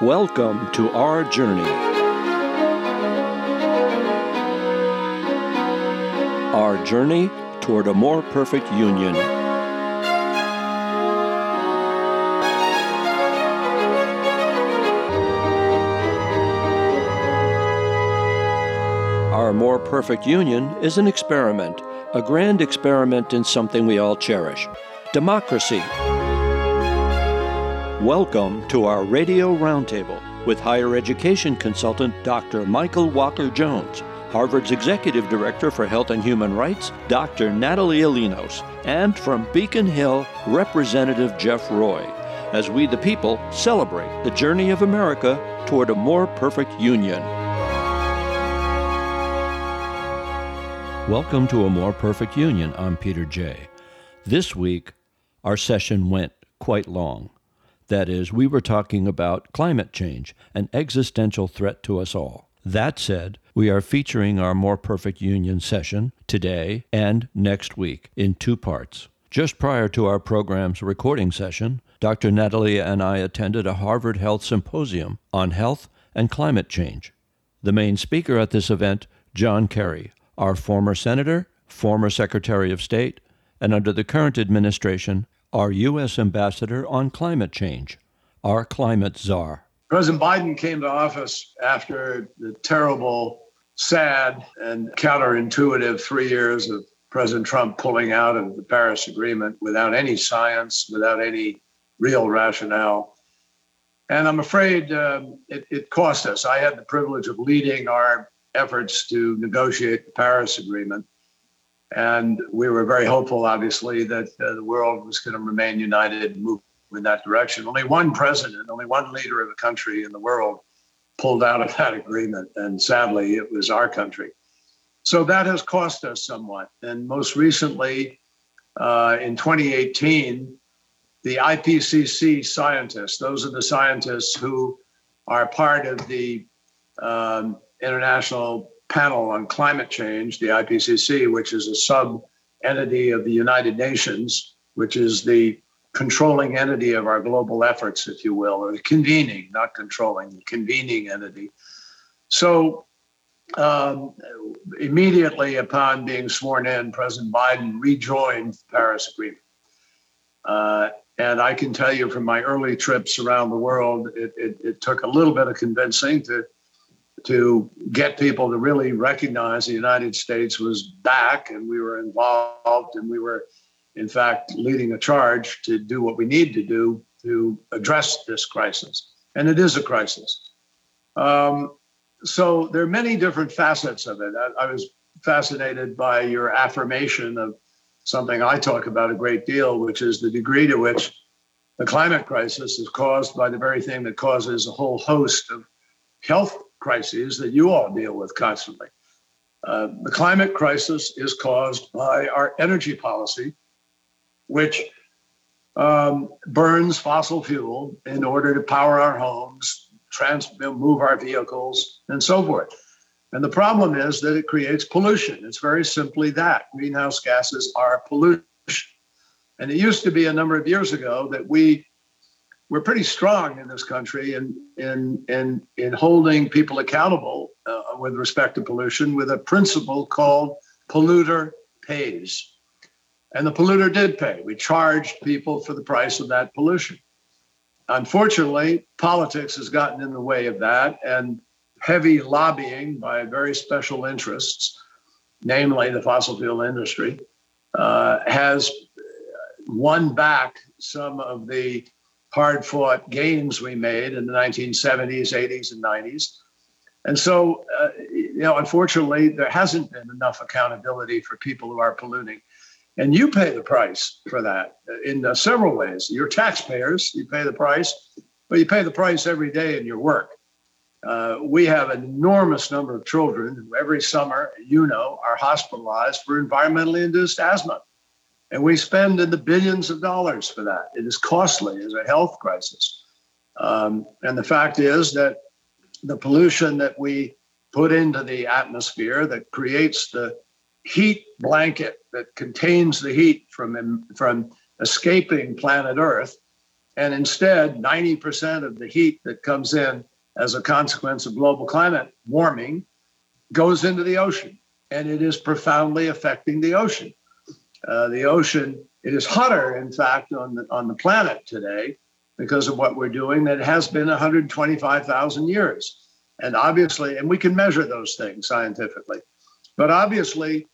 Welcome to our journey. Our journey toward a more perfect union. Our more perfect union is an experiment, a grand experiment in something we all cherish democracy. Welcome to our radio roundtable with higher education consultant Dr. Michael Walker Jones, Harvard's Executive Director for Health and Human Rights, Dr. Natalia Linos, and from Beacon Hill, Representative Jeff Roy, as we the people celebrate the journey of America toward a more perfect union. Welcome to A More Perfect Union. I'm Peter Jay. This week, our session went quite long. That is, we were talking about climate change, an existential threat to us all. That said, we are featuring our More Perfect Union session today and next week in two parts. Just prior to our program's recording session, Dr. Natalia and I attended a Harvard Health Symposium on health and climate change. The main speaker at this event, John Kerry, our former senator, former Secretary of State, and under the current administration, our U.S. Ambassador on Climate Change, our climate czar. President Biden came to office after the terrible, sad, and counterintuitive three years of President Trump pulling out of the Paris Agreement without any science, without any real rationale. And I'm afraid um, it, it cost us. I had the privilege of leading our efforts to negotiate the Paris Agreement. And we were very hopeful, obviously, that uh, the world was going to remain united and move in that direction. Only one president, only one leader of a country in the world pulled out of that agreement. And sadly, it was our country. So that has cost us somewhat. And most recently, uh, in 2018, the IPCC scientists, those are the scientists who are part of the um, International Panel on Climate Change, the IPCC, which is a sub entity of the United Nations, which is the controlling entity of our global efforts, if you will, or the convening, not controlling, the convening entity. So, um, immediately upon being sworn in, President Biden rejoined the Paris Agreement. Uh, and I can tell you from my early trips around the world, it, it, it took a little bit of convincing to to get people to really recognize the United States was back and we were involved and we were, in fact, leading a charge to do what we need to do to address this crisis. And it is a crisis. Um, so there are many different facets of it. I, I was fascinated by your affirmation of something I talk about a great deal, which is the degree to which the climate crisis is caused by the very thing that causes a whole host of health crises that you all deal with constantly. Uh, the climate crisis is caused by our energy policy, which um, burns fossil fuel in order to power our homes, trans- move our vehicles, and so forth. And the problem is that it creates pollution. It's very simply that greenhouse gases are pollution. And it used to be a number of years ago that we we're pretty strong in this country in in in in holding people accountable uh, with respect to pollution with a principle called polluter pays. And the polluter did pay. We charged people for the price of that pollution. Unfortunately politics has gotten in the way of that and heavy lobbying by very special interests namely the fossil fuel industry uh, has won back some of the hard fought gains we made in the 1970s, 80s, and 90s. And so, uh, you know, unfortunately, there hasn't been enough accountability for people who are polluting. And you pay the price for that in uh, several ways. You're taxpayers, you pay the price, but you pay the price every day in your work. Uh, we have an enormous number of children who every summer, you know, are hospitalized for environmentally induced asthma. And we spend in the billions of dollars for that. It is costly as a health crisis. Um, and the fact is that the pollution that we put into the atmosphere that creates the heat blanket that contains the heat from, from escaping planet Earth And instead, 90% of the heat that comes in as a consequence of global climate warming goes into the ocean. And it is profoundly affecting the ocean. Uh, the ocean, it is hotter, in fact, on the, on the planet today because of what we're doing that has been 125,000 years. And obviously, and we can measure those things scientifically. But obviously,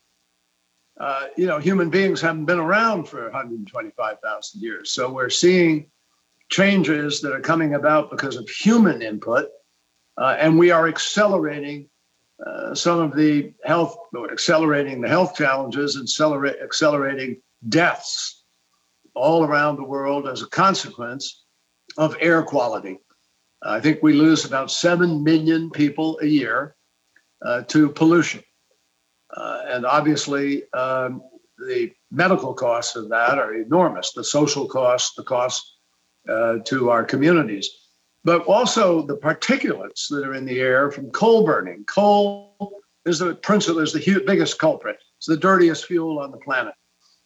uh, you know, human beings haven't been around for 125,000 years. So we're seeing changes that are coming about because of human input. Uh, and we are accelerating uh, some of the health, accelerating the health challenges and accelerate, accelerating deaths all around the world as a consequence of air quality. I think we lose about 7 million people a year uh, to pollution. Uh, and obviously, um, the medical costs of that are enormous the social costs, the costs uh, to our communities, but also the particulates that are in the air from coal burning. Coal is the principal, is the biggest culprit. It's the dirtiest fuel on the planet.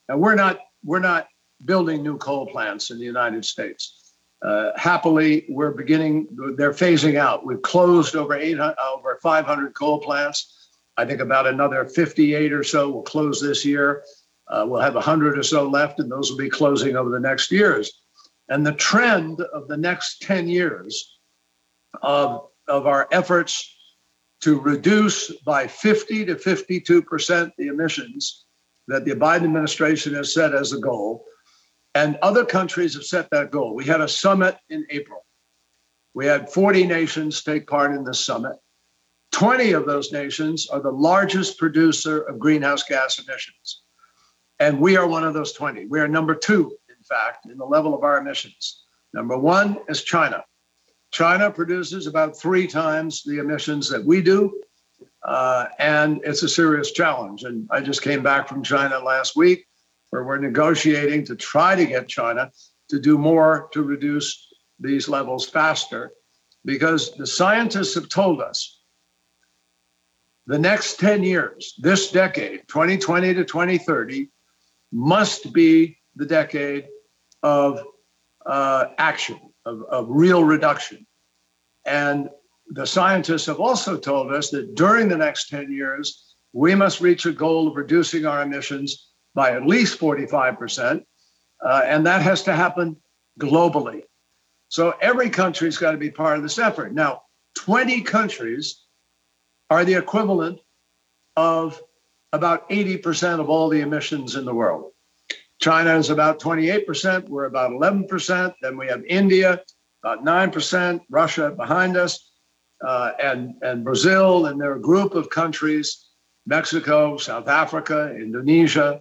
And we're not, we're not building new coal plants in the United States. Uh, happily, we're beginning, they're phasing out. We've closed over 800, over 500 coal plants. I think about another 58 or so will close this year. Uh, we'll have 100 or so left, and those will be closing over the next years. And the trend of the next 10 years of, of our efforts to reduce by 50 to 52% the emissions that the Biden administration has set as a goal, and other countries have set that goal. We had a summit in April. We had 40 nations take part in this summit. 20 of those nations are the largest producer of greenhouse gas emissions. And we are one of those 20. We are number two, fact, in the level of our emissions. Number one is China. China produces about three times the emissions that we do. Uh, and it's a serious challenge. And I just came back from China last week, where we're negotiating to try to get China to do more to reduce these levels faster, because the scientists have told us the next 10 years, this decade, 2020 to 2030, must be the decade of uh, action, of, of real reduction. And the scientists have also told us that during the next 10 years, we must reach a goal of reducing our emissions by at least 45%. Uh, and that has to happen globally. So every country's got to be part of this effort. Now, 20 countries are the equivalent of about 80% of all the emissions in the world. China is about 28%, we're about 11%. Then we have India, about 9%, Russia behind us, uh, and, and Brazil. And there are a group of countries, Mexico, South Africa, Indonesia,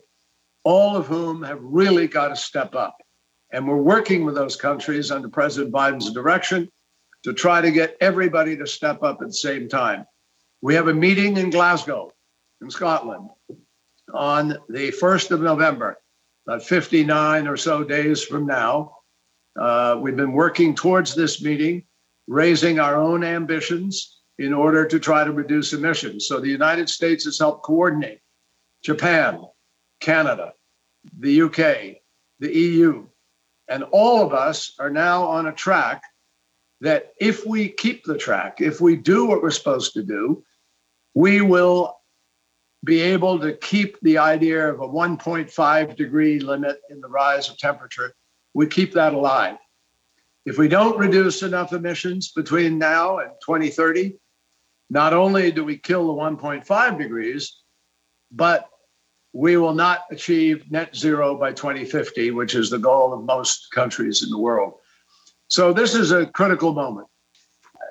all of whom have really got to step up. And we're working with those countries under President Biden's direction to try to get everybody to step up at the same time. We have a meeting in Glasgow, in Scotland, on the 1st of November, about 59 or so days from now. Uh, we've been working towards this meeting, raising our own ambitions in order to try to reduce emissions. So the United States has helped coordinate Japan, Canada, the UK, the EU, and all of us are now on a track that if we keep the track, if we do what we're supposed to do, we will be able to keep the idea of a 1.5 degree limit in the rise of temperature. We keep that alive. If we don't reduce enough emissions between now and 2030, not only do we kill the 1.5 degrees, but we will not achieve net zero by 2050, which is the goal of most countries in the world. So, this is a critical moment.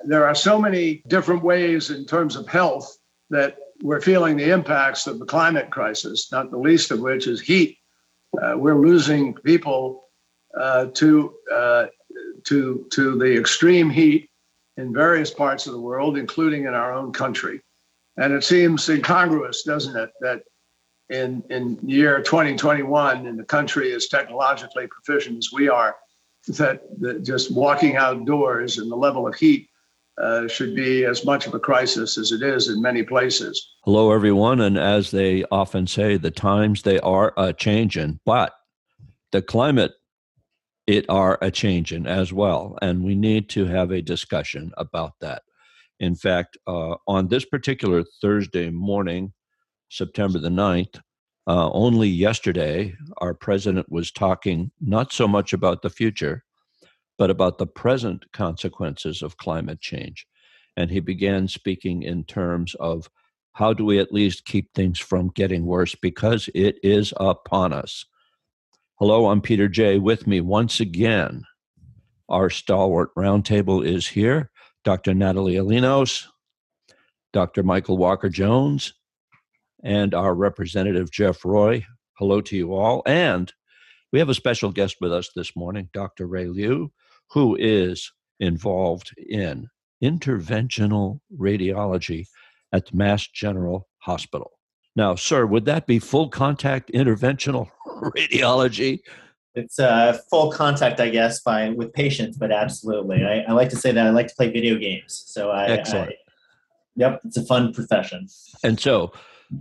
There are so many different ways in terms of health that we're feeling the impacts of the climate crisis, not the least of which is heat. Uh, we're losing people uh, to uh, to to the extreme heat in various parts of the world, including in our own country. And it seems incongruous, doesn't it, that in in year 2021, in the country as technologically proficient as we are, that, that just walking outdoors and the level of heat uh, should be as much of a crisis as it is in many places. Hello, everyone. And as they often say, the times they are a changing, but the climate it are a changing as well. And we need to have a discussion about that. In fact, uh, on this particular Thursday morning, September the 9th, uh, only yesterday, our president was talking not so much about the future, but about the present consequences of climate change. And he began speaking in terms of how do we at least keep things from getting worse because it is upon us. Hello, I'm Peter Jay. With me once again, our stalwart roundtable is here Dr. Natalia Linos, Dr. Michael Walker Jones, and our representative, Jeff Roy. Hello to you all. And we have a special guest with us this morning, Dr. Ray Liu, who is involved in interventional radiology at Mass General Hospital. Now, sir, would that be full contact interventional radiology? It's uh, full contact, I guess, by with patients, but absolutely. I, I like to say that I like to play video games. So I, Excellent. I, yep, it's a fun profession. And so,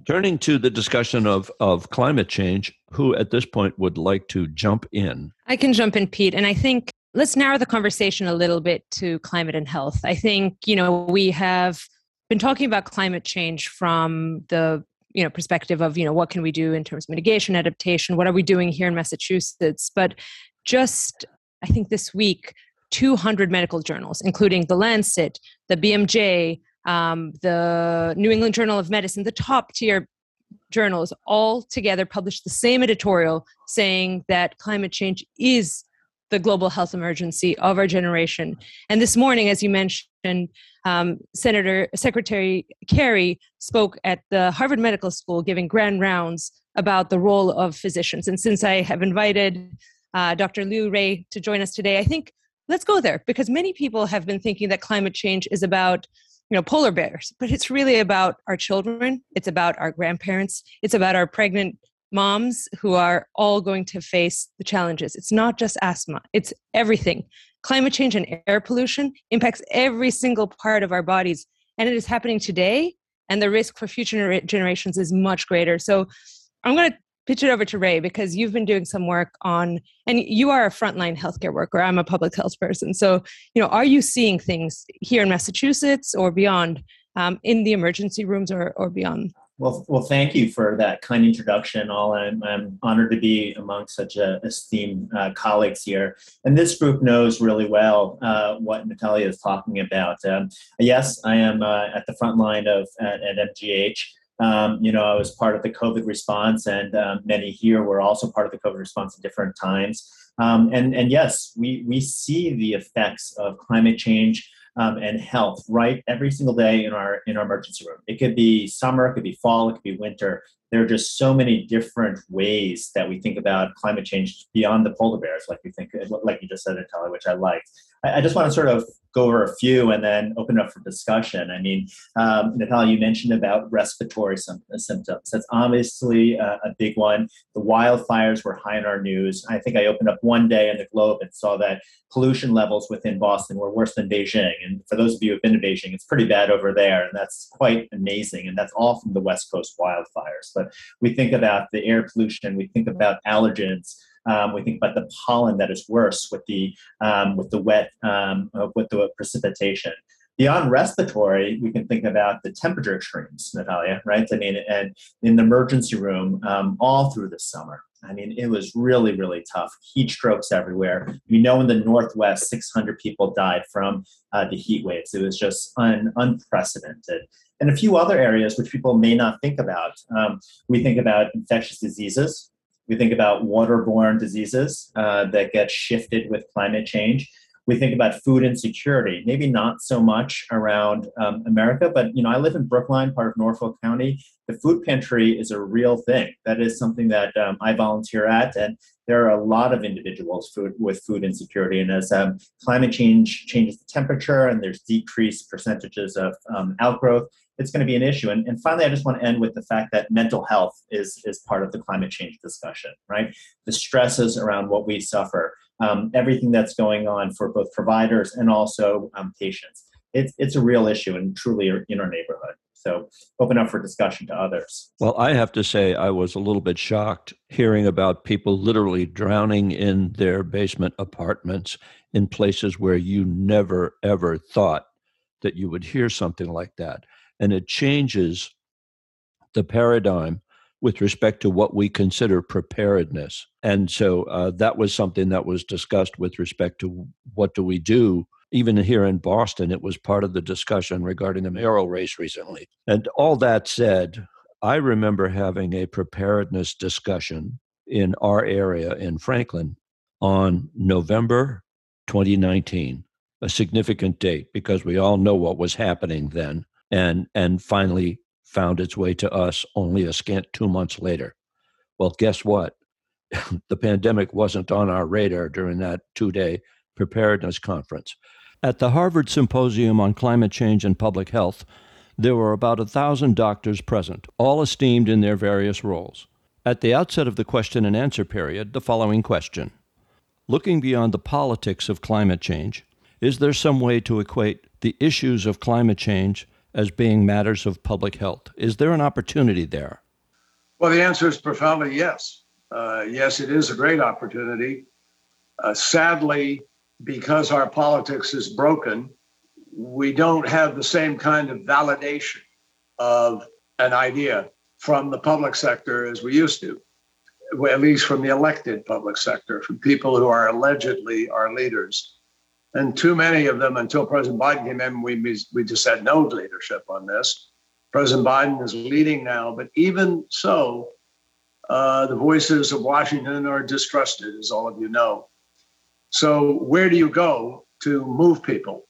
turning to the discussion of, of climate change, who at this point would like to jump in? I can jump in, Pete. And I think let's narrow the conversation a little bit to climate and health. I think, you know, we have been talking about climate change from the you know perspective of you know what can we do in terms of mitigation adaptation what are we doing here in massachusetts but just i think this week 200 medical journals including the lancet the bmj um, the new england journal of medicine the top tier journals all together published the same editorial saying that climate change is the global health emergency of our generation. And this morning, as you mentioned, um, Senator Secretary Kerry spoke at the Harvard Medical School, giving grand rounds about the role of physicians. And since I have invited uh, Dr. Liu Ray to join us today, I think let's go there because many people have been thinking that climate change is about you know polar bears but it's really about our children it's about our grandparents it's about our pregnant moms who are all going to face the challenges. It's not just asthma, it's everything. Climate change and air pollution impacts every single part of our bodies, and it is happening today, and the risk for future generations is much greater. So I'm going to pitch it over to Ray because you've been doing some work on, and you are a frontline healthcare worker. I'm a public health person. So, you know, are you seeing things here in Massachusetts or beyond um, in the emergency rooms or, or beyond? Well, well, thank you for that kind introduction. All I'm, I'm honored to be among such a esteemed uh, colleagues here, and this group knows really well uh, what Natalia is talking about. Um, yes, I am uh, at the front line of at, at MGH. Um, you know, I was part of the COVID response, and um, many here were also part of the COVID response at different times. Um, and and yes, we we see the effects of climate change um, and health right every single day in our in our emergency room. It could be summer, it could be fall, it could be winter. There are just so many different ways that we think about climate change beyond the polar bears, like you think, like you just said, Natalia, which I liked. I, just want to sort of go over a few and then open up for discussion. I mean, um, Natalia, you mentioned about respiratory symptoms. That's obviously a, a, big one. The wildfires were high in our news. I think I opened up one day in the Globe and saw that pollution levels within Boston were worse than Beijing. And for those of you who've been to Beijing, it's pretty bad over there. And that's quite amazing. And that's all from the West Coast wildfires. But we think about the air pollution, we think about allergens. Um, we think about the pollen that is worse with the um, with the wet um, uh, with the precipitation. Beyond respiratory, we can think about the temperature extremes, Natalia, right? I mean, and in the emergency room um, all through the summer. I mean, it was really, really tough. Heat strokes everywhere. We know in the Northwest, 600 people died from uh, the heat waves. It was just un- unprecedented. And a few other areas which people may not think about. Um, we think about infectious diseases, we think about waterborne diseases uh, that get shifted with climate change. We think about food insecurity, maybe not so much around um, America, but you know, I live in Brookline, part of Norfolk County. The food pantry is a real thing. That is something that um, I volunteer at, and there are a lot of individuals food, with food insecurity. And as um, climate change changes the temperature, and there's decreased percentages of um, outgrowth, it's going to be an issue. And, and finally, I just want to end with the fact that mental health is, is part of the climate change discussion, right? The stresses around what we suffer, um, everything that's going on for both providers and also um, patients. it's it's a real issue and truly in our neighborhood. So open up for discussion to others. Well, I have to say, I was a little bit shocked hearing about people literally drowning in their basement apartments in places where you never, ever thought that you would hear something like that. And it changes the paradigm with respect to what we consider preparedness. And so uh, that was something that was discussed with respect to what do we do even here in Boston, it was part of the discussion regarding the mayoral race recently. And all that said, I remember having a preparedness discussion in our area in Franklin on November 2019, a significant date because we all know what was happening then and and finally found its way to us only a scant 2 months later. Well, guess what? the pandemic wasn't on our radar during that 2-day preparedness conference. At the Harvard Symposium on Climate Change and Public Health, there were about a thousand doctors present, all esteemed in their various roles. At the outset of the question and answer period, the following question Looking beyond the politics of climate change, is there some way to equate the issues of climate change as being matters of public health? Is there an opportunity there? Well, the answer is profoundly yes. Uh, yes, it is a great opportunity. Uh, sadly, because our politics is broken, we don't have the same kind of validation of an idea from the public sector as we used to, at least from the elected public sector, from people who are allegedly our leaders. And too many of them, until President Biden came in, we, we just had no leadership on this. President Biden is leading now, but even so, uh, the voices of Washington are distrusted, as all of you know. So, where do you go to move people?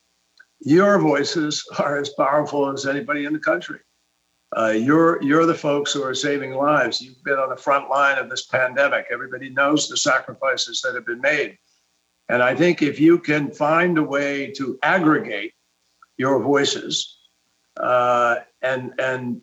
Your voices are as powerful as anybody in the country. Uh, you're you're the folks who are saving lives. You've been on the front line of this pandemic. Everybody knows the sacrifices that have been made, and I think if you can find a way to aggregate your voices uh, and and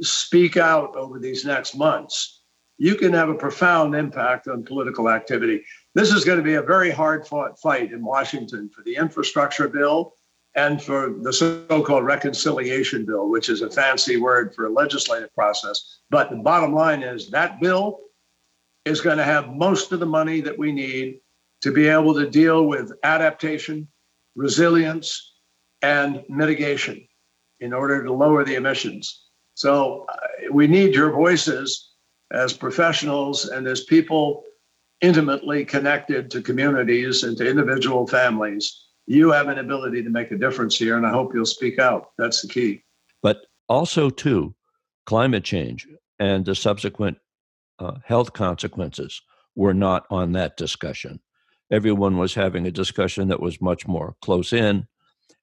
speak out over these next months, you can have a profound impact on political activity. This is going to be a very hard fought fight in Washington for the infrastructure bill and for the so-called reconciliation bill, which is a fancy word for a legislative process. But the bottom line is that bill is going to have most of the money that we need to be able to deal with adaptation, resilience, and mitigation in order to lower the emissions. So uh, we need your voices as professionals and as people intimately connected to communities and to individual families, you have an ability to make a difference here, and I hope you'll speak out. That's the key. But also, too, climate change and the subsequent uh, health consequences were not on that discussion. Everyone was having a discussion that was much more close in.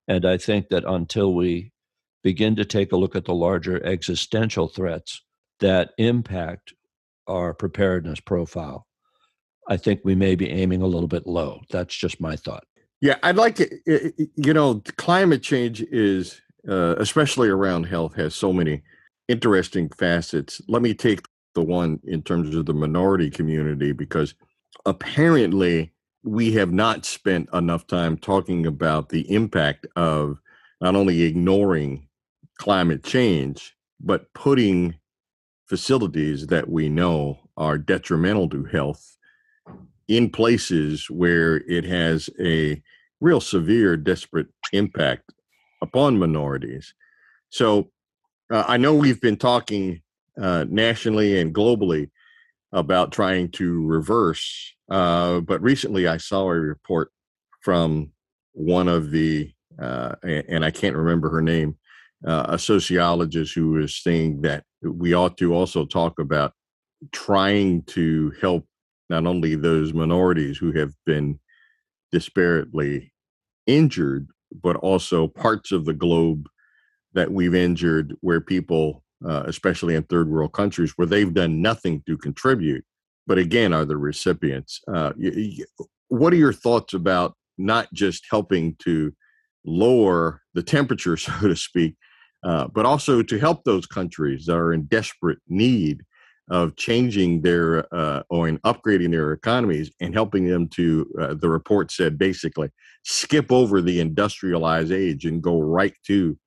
And I think that until we begin to take a look at the larger existential threats that impact our preparedness profile, I think we may be aiming a little bit low. That's just my thought. Yeah, I'd like to, you know, climate change is, uh, especially around health, has so many interesting facets. Let me take the one in terms of the minority community because apparently we have not spent enough time talking about the impact of not only ignoring climate change, but putting facilities that we know are detrimental to health in places where it has a real severe, desperate impact upon minorities. So uh, I know we've been talking uh, nationally and globally about trying to reverse, uh, but recently I saw a report from one of the, uh, and I can't remember her name, uh, a sociologist who was saying that we ought to also talk about trying to help not only those minorities who have been disparately injured, but also parts of the globe that we've injured where people, uh, especially in third world countries, where they've done nothing to contribute, but again are the recipients. Uh, what are your thoughts about not just helping to lower the temperature, so to speak, uh, but also to help those countries that are in desperate need of changing their uh, or in upgrading their economies and helping them to uh, the report said basically skip over the industrialized age and go right to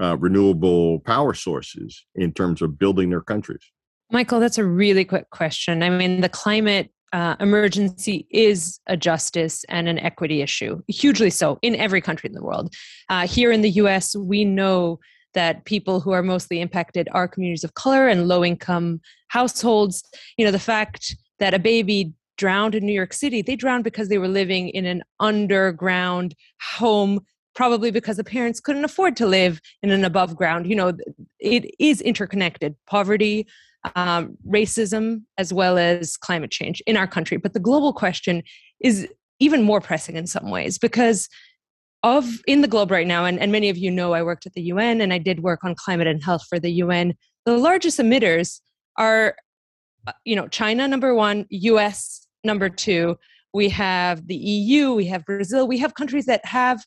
uh, renewable power sources in terms of building their countries michael that's a really quick question i mean the climate uh, emergency is a justice and an equity issue, hugely so in every country in the world. Uh, here in the US, we know that people who are mostly impacted are communities of color and low income households. You know, the fact that a baby drowned in New York City, they drowned because they were living in an underground home probably because the parents couldn't afford to live in an above ground you know it is interconnected poverty um, racism as well as climate change in our country. But the global question is even more pressing in some ways because of in the globe right now, and, and many of you know I worked at the UN and I did work on climate and health for the UN. The largest emitters are, uh, you know, China number one, US number two. We have the EU, we have Brazil, we have countries that have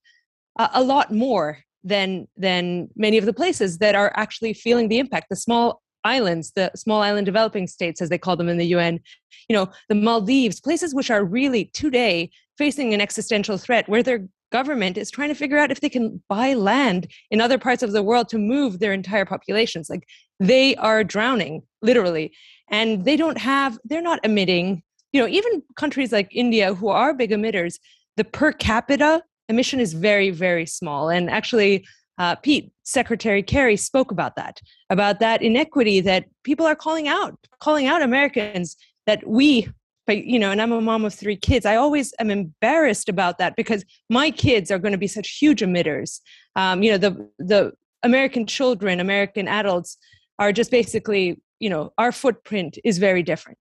a, a lot more than than many of the places that are actually feeling the impact. The small islands, the small island developing states, as they call them in the UN, you know, the Maldives, places which are really today facing an existential threat where their government is trying to figure out if they can buy land in other parts of the world to move their entire populations. Like they are drowning, literally. And they don't have, they're not emitting, you know, even countries like India who are big emitters, the per capita emission is very, very small. And actually, uh, Pete, Secretary Kerry spoke about that, about that inequity that people are calling out, calling out Americans that we, you know, and I'm a mom of three kids. I always am embarrassed about that because my kids are going to be such huge emitters. Um, you know, the the American children, American adults are just basically, you know, our footprint is very different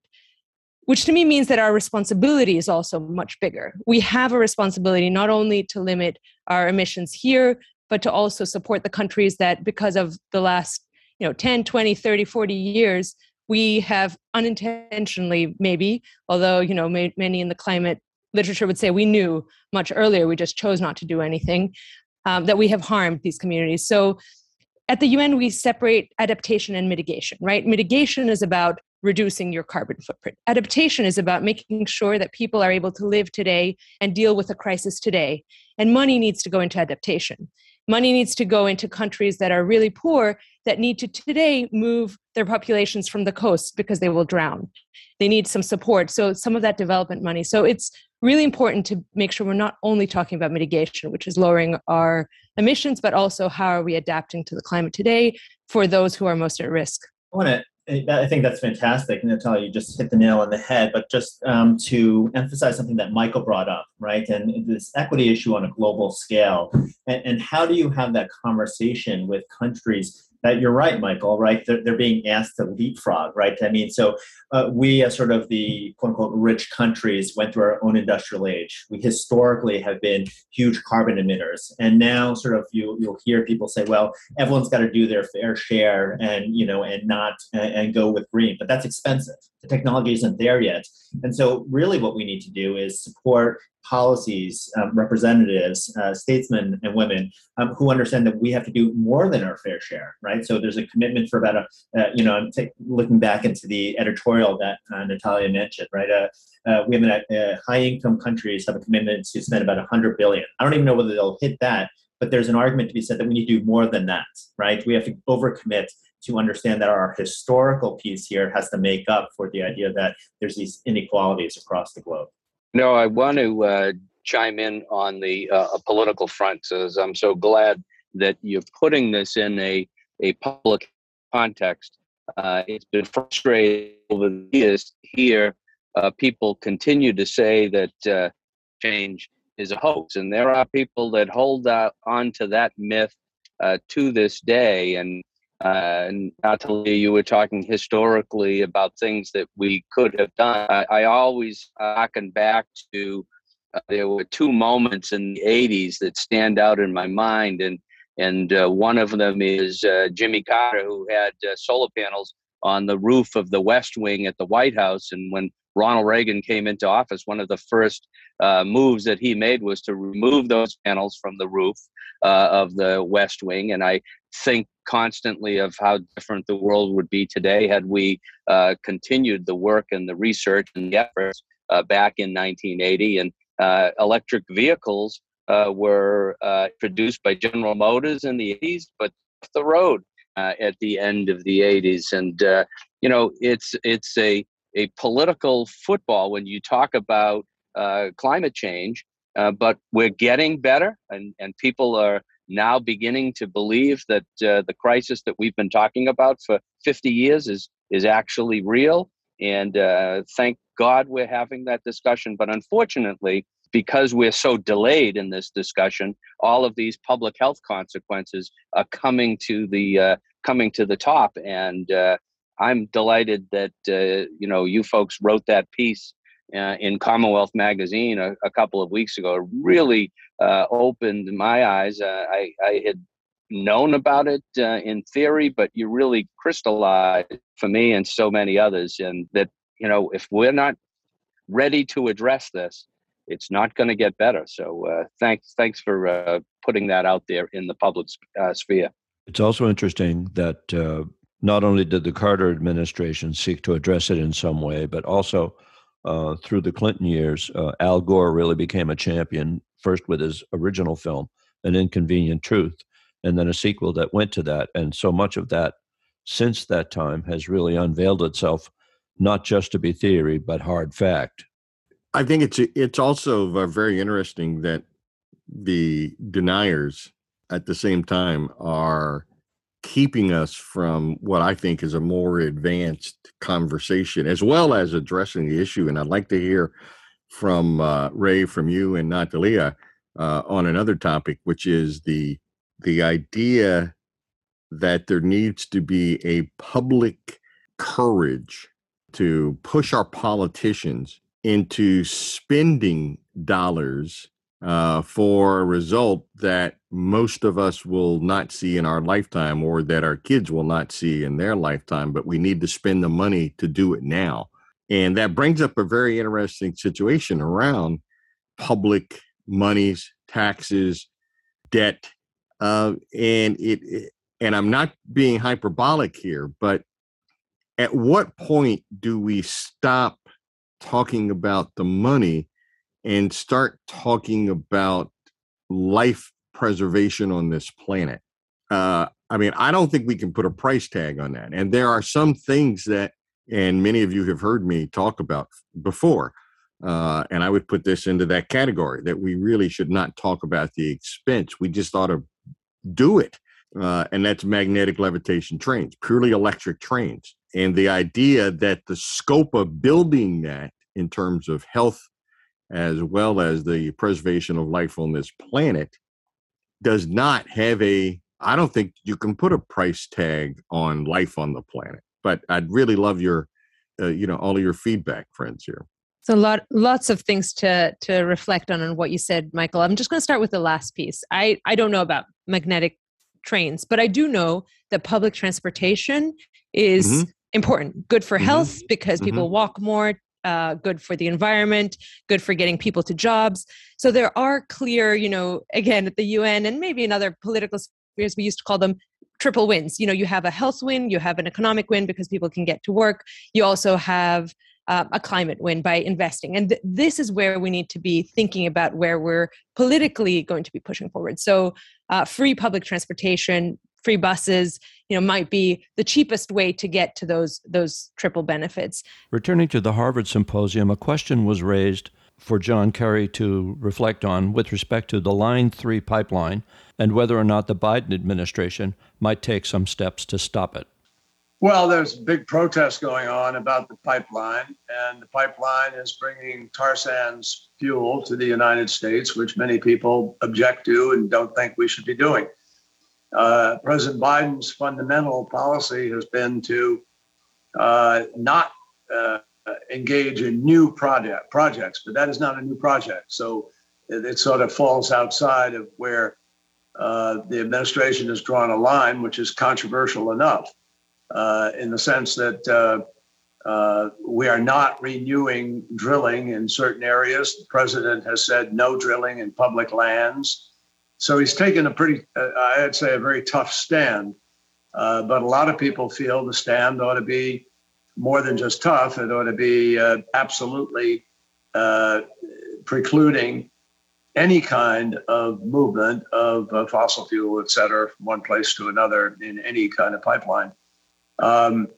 which to me means that our responsibility is also much bigger. We have a responsibility not only to limit our emissions here, but to also support the countries that because of the last you know 10 20 30 40 years we have unintentionally maybe although you know many in the climate literature would say we knew much earlier we just chose not to do anything um, that we have harmed these communities so at the un we separate adaptation and mitigation right mitigation is about reducing your carbon footprint. Adaptation is about making sure that people are able to live today and deal with a crisis today. And money needs to go into adaptation. Money needs to go into countries that are really poor that need to today move their populations from the coast because they will drown. They need some support. So some of that development money. So it's really important to make sure we're not only talking about mitigation which is lowering our emissions but also how are we adapting to the climate today for those who are most at risk. I want to I think that's fantastic, Natalia. You just hit the nail on the head. But just um, to emphasize something that Michael brought up, right, and this equity issue on a global scale, and, and how do you have that conversation with countries that you're right, Michael, right? They're, they're being asked to leapfrog, right? I mean, so uh, we, as sort of the quote unquote rich countries, went through our own industrial age. We historically have been huge carbon emitters. And now, sort of, you, you'll hear people say, well, everyone's got to do their fair share and, you know, and not, and, and go with green. But that's expensive. The technology isn't there yet. And so, really, what we need to do is support policies, um, representatives, uh, statesmen, and women um, who understand that we have to do more than our fair share, right? So there's a commitment for about a, uh, you know, I'm t- looking back into the editorial that uh, Natalia mentioned, right? Uh, uh, women at uh, high income countries have a commitment to spend about 100 billion. I don't even know whether they'll hit that, but there's an argument to be said that we need to do more than that, right? We have to overcommit to understand that our historical piece here has to make up for the idea that there's these inequalities across the globe. No, I want to uh, chime in on the uh, political front, as I'm so glad that you're putting this in a, a public context. Uh, it's been frustrating over the years hear uh, people continue to say that uh, change is a hoax, and there are people that hold on to that myth uh, to this day. And uh, and Natalia, you were talking historically about things that we could have done. I, I always harken back to uh, there were two moments in the 80s that stand out in my mind. And, and uh, one of them is uh, Jimmy Carter, who had uh, solar panels on the roof of the West Wing at the White House. And when Ronald Reagan came into office, one of the first uh, moves that he made was to remove those panels from the roof uh, of the West Wing. And I think constantly of how different the world would be today had we uh, continued the work and the research and the efforts uh, back in 1980. And uh, electric vehicles uh, were uh, produced by General Motors in the 80s, but off the road uh, at the end of the 80s. And you know, it's it's a a political football when you talk about climate change. but we're getting better, and, and people are now beginning to believe that uh, the crisis that we've been talking about for 50 years is is actually real. And uh, thank God we're having that discussion. But unfortunately, because we're so delayed in this discussion, all of these public health consequences are coming to the uh, coming to the top. And uh, I'm delighted that uh, you know you folks wrote that piece uh, in Commonwealth magazine a, a, couple of weeks ago. Really uh, opened my eyes. Uh, I, I, had known about it uh, in theory, but you really crystallized for me and so many others, and that you know if we're not ready to address this, it's not going to get better. So uh, thanks, thanks for uh, putting that out there in the public sphere. It's also interesting that not only did the Carter administration seek to address it in some way, but also uh, through the Clinton years, uh, Al Gore really became a champion, first with his original film, An Inconvenient Truth, and then a sequel that went to that. And so much of that since that time has really unveiled itself, not just to be theory, but hard fact. I think it's it's also very interesting that the deniers at the same time are keeping us from what I think is a more advanced conversation, as well as addressing the issue. And I'd like to hear from uh, Ray, from you, and Natalia uh, on another topic, which is the the idea that there needs to be a public courage to push our politicians into spending dollars uh, for a result that most of us will not see in our lifetime or that our kids will not see in their lifetime, but we need to spend the money to do it now. And that brings up a very interesting situation around public monies, taxes, debt. Uh, and it, and I'm not being hyperbolic here, but at what point do we stop talking about the money and start talking about life preservation on this planet. Uh, I mean, I don't think we can put a price tag on that. And there are some things that, and many of you have heard me talk about before, uh, and I would put this into that category that we really should not talk about the expense. We just ought to do it. Uh, and that's magnetic levitation trains, purely electric trains. And the idea that the scope of building that in terms of health as well as the preservation of life on this planet does not have a i don't think you can put a price tag on life on the planet but i'd really love your uh, you know all of your feedback friends here so a lot lots of things to to reflect on on what you said michael i'm just going to start with the last piece i i don't know about magnetic trains but i do know that public transportation is mm-hmm. important good for mm-hmm. health because people mm-hmm. walk more uh, good for the environment, good for getting people to jobs. So there are clear, you know, again at the UN and maybe in other political spheres, we used to call them triple wins. You know, you have a health win, you have an economic win because people can get to work. You also have uh, a climate win by investing. And th- this is where we need to be thinking about where we're politically going to be pushing forward. So, uh, free public transportation, free buses you know might be the cheapest way to get to those those triple benefits returning to the harvard symposium a question was raised for john kerry to reflect on with respect to the line 3 pipeline and whether or not the biden administration might take some steps to stop it well, there's big protests going on about the pipeline, and the pipeline is bringing tar sands fuel to the United States, which many people object to and don't think we should be doing. Uh, President Biden's fundamental policy has been to uh, not uh, engage in new project projects, but that is not a new project. So it, it sort of falls outside of where uh, the administration has drawn a line, which is controversial enough, uh, in the sense that uh, we are not renewing drilling in certain areas. The president has said no drilling in public lands. So he's taken a pretty, uh, I'd say, a very tough stand. Uh, but a lot of people feel the stand ought to be more than just tough. It ought to be uh, absolutely uh, precluding any kind of movement of uh, fossil fuel, et cetera, from one place to another in any kind of pipeline. Um,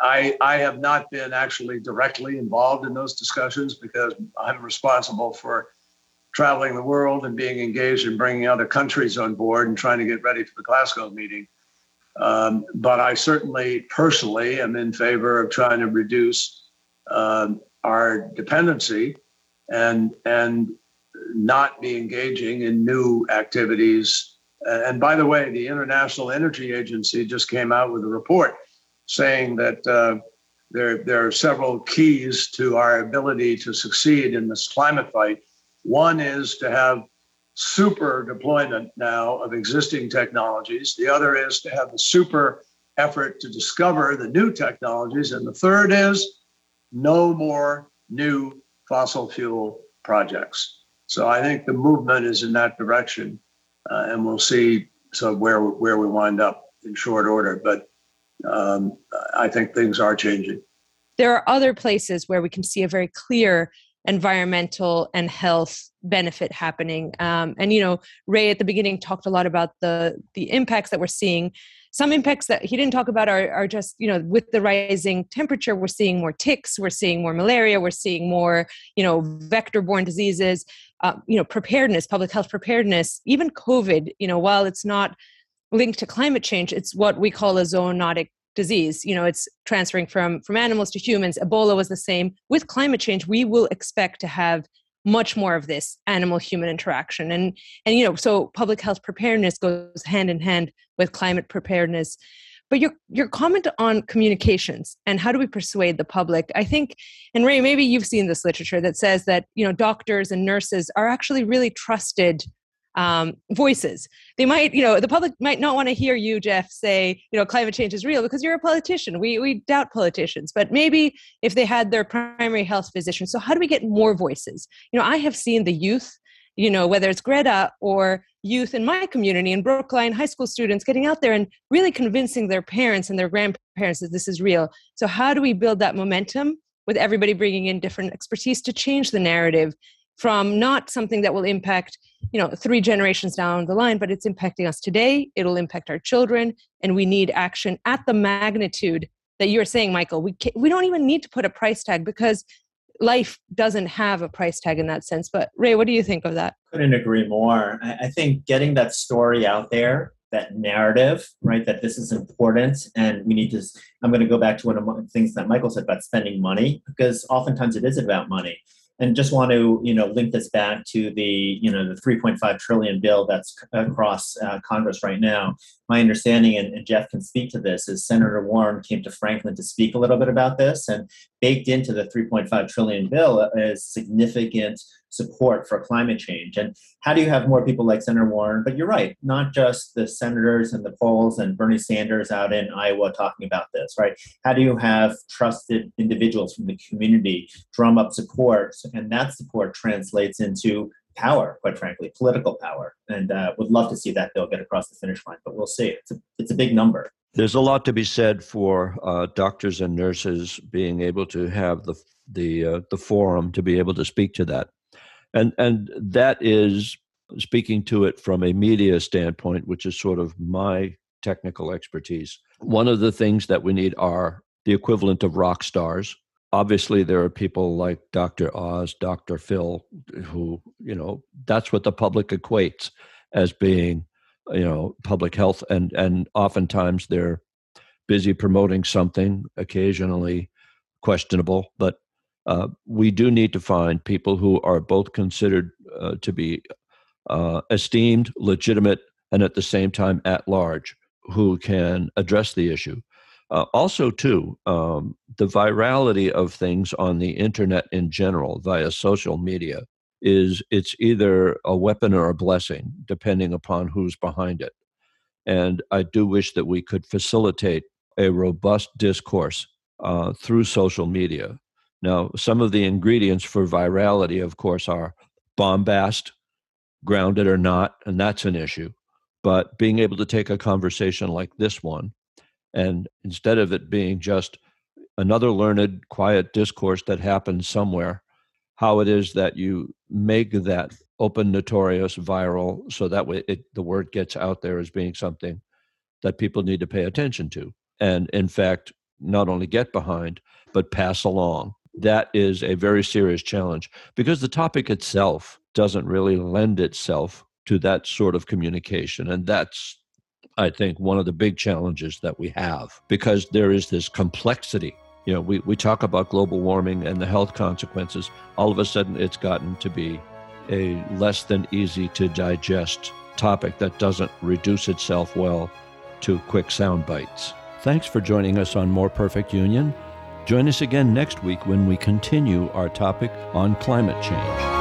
I, I have not been actually directly involved in those discussions because I'm responsible for traveling the world and being engaged in bringing other countries on board and trying to get ready for the Glasgow meeting. Um, but I certainly personally am in favor of trying to reduce um, our dependency and and not be engaging in new activities. And by the way, the International Energy Agency just came out with a report saying that uh, there, there are several keys to our ability to succeed in this climate fight. One is to have super deployment now of existing technologies. The other is to have the super effort to discover the new technologies. And the third is no more new fossil fuel projects. So I think the movement is in that direction, uh, and we'll see so where where we wind up in short order. But um, I think things are changing. There are other places where we can see a very clear environmental and health benefit happening. Um, and you know, Ray at the beginning talked a lot about the the impacts that we're seeing. Some impacts that he didn't talk about are, are just you know with the rising temperature, we're seeing more ticks, we're seeing more malaria, we're seeing more you know vector-borne diseases. Uh, you know, preparedness, public health preparedness, even COVID. You know, while it's not linked to climate change, it's what we call a zoonotic disease. You know it's transferring from from animals to humans. Ebola was the same. With climate change we will expect to have much more of this animal human interaction. And and you know so public health preparedness goes hand in hand with climate preparedness. But your your comment on communications and how do we persuade the public i think and ray maybe you've seen this literature that says that you know doctors and nurses are actually really trusted um, voices. They might, you know, the public might not want to hear you, Jeff, say, you know, climate change is real because you're a politician. We we doubt politicians, but maybe if they had their primary health physician. So how do we get more voices? You know, I have seen the youth, you know, whether it's Greta or youth in my community in Brookline, high school students getting out there and really convincing their parents and their grandparents that this is real. So how do we build that momentum? with everybody bringing in different expertise to change the narrative from not something that will impact you know three generations down the line but it's impacting us today it'll impact our children and we need action at the magnitude that you're saying michael we we don't even need to put a price tag because life doesn't have a price tag in that sense but ray what do you think of that couldn't agree more i, I think getting that story out there that narrative, right? That this is important and we need to. I'm going to go back to one of the things that Michael said about spending money because oftentimes it is about money and just want to you know link this back to the you know the 3.5 trillion bill that's across uh, congress right now. My understanding and, and, jeff can speak to this is senator warren came to franklin to speak a little bit about this and baked into the 3.5 trillion bill is significant support for climate change. And how do you have more people like Senator Warren? But you're right, not just the senators and the polls and Bernie Sanders out in Iowa talking about this, right? How do you have trusted individuals from the community drum up support? And that support translates into power, quite frankly, political power. And uh, would love to see that bill get across the finish line, but we'll see. It's a, it's a big number. There's a lot to be said for uh, doctors and nurses being able to have the the uh, the forum to be able to speak to that and and that is speaking to it from a media standpoint which is sort of my technical expertise. One of the things that we need are the equivalent of rock stars. Obviously there are people like dr oz dr phil who you know that's what the public equates as being you know public health. And and oftentimes they're busy promoting something occasionally questionable but uh, we do need to find people who are both considered uh, to be uh, esteemed, legitimate, and at the same time at large, who can address the issue. Uh, also, too, um, the virality of things on the internet in general via social media is it's either a weapon or a blessing, depending upon who's behind it. And I do wish that we could facilitate a robust discourse uh, through social media now, some of the ingredients for virality, of course, are bombast, grounded or not, and that's an issue. But being able to take a conversation like this one, and instead of it being just another learned, quiet discourse that happens somewhere, how it is that you make that open, notorious, viral, so that way it, the word gets out there as being something that people need to pay attention to. And in fact, not only get behind, but pass along. That is a very serious challenge because the topic itself doesn't really lend itself to that sort of communication. And that's, I think, one of the big challenges that we have because there is this complexity. You know, we, we talk about global warming and the health consequences. All of a sudden, it's gotten to be a less than easy to digest topic that doesn't reduce itself well to quick sound bites. Thanks for joining us on More Perfect Union. Join us again next week when we continue our topic on climate change.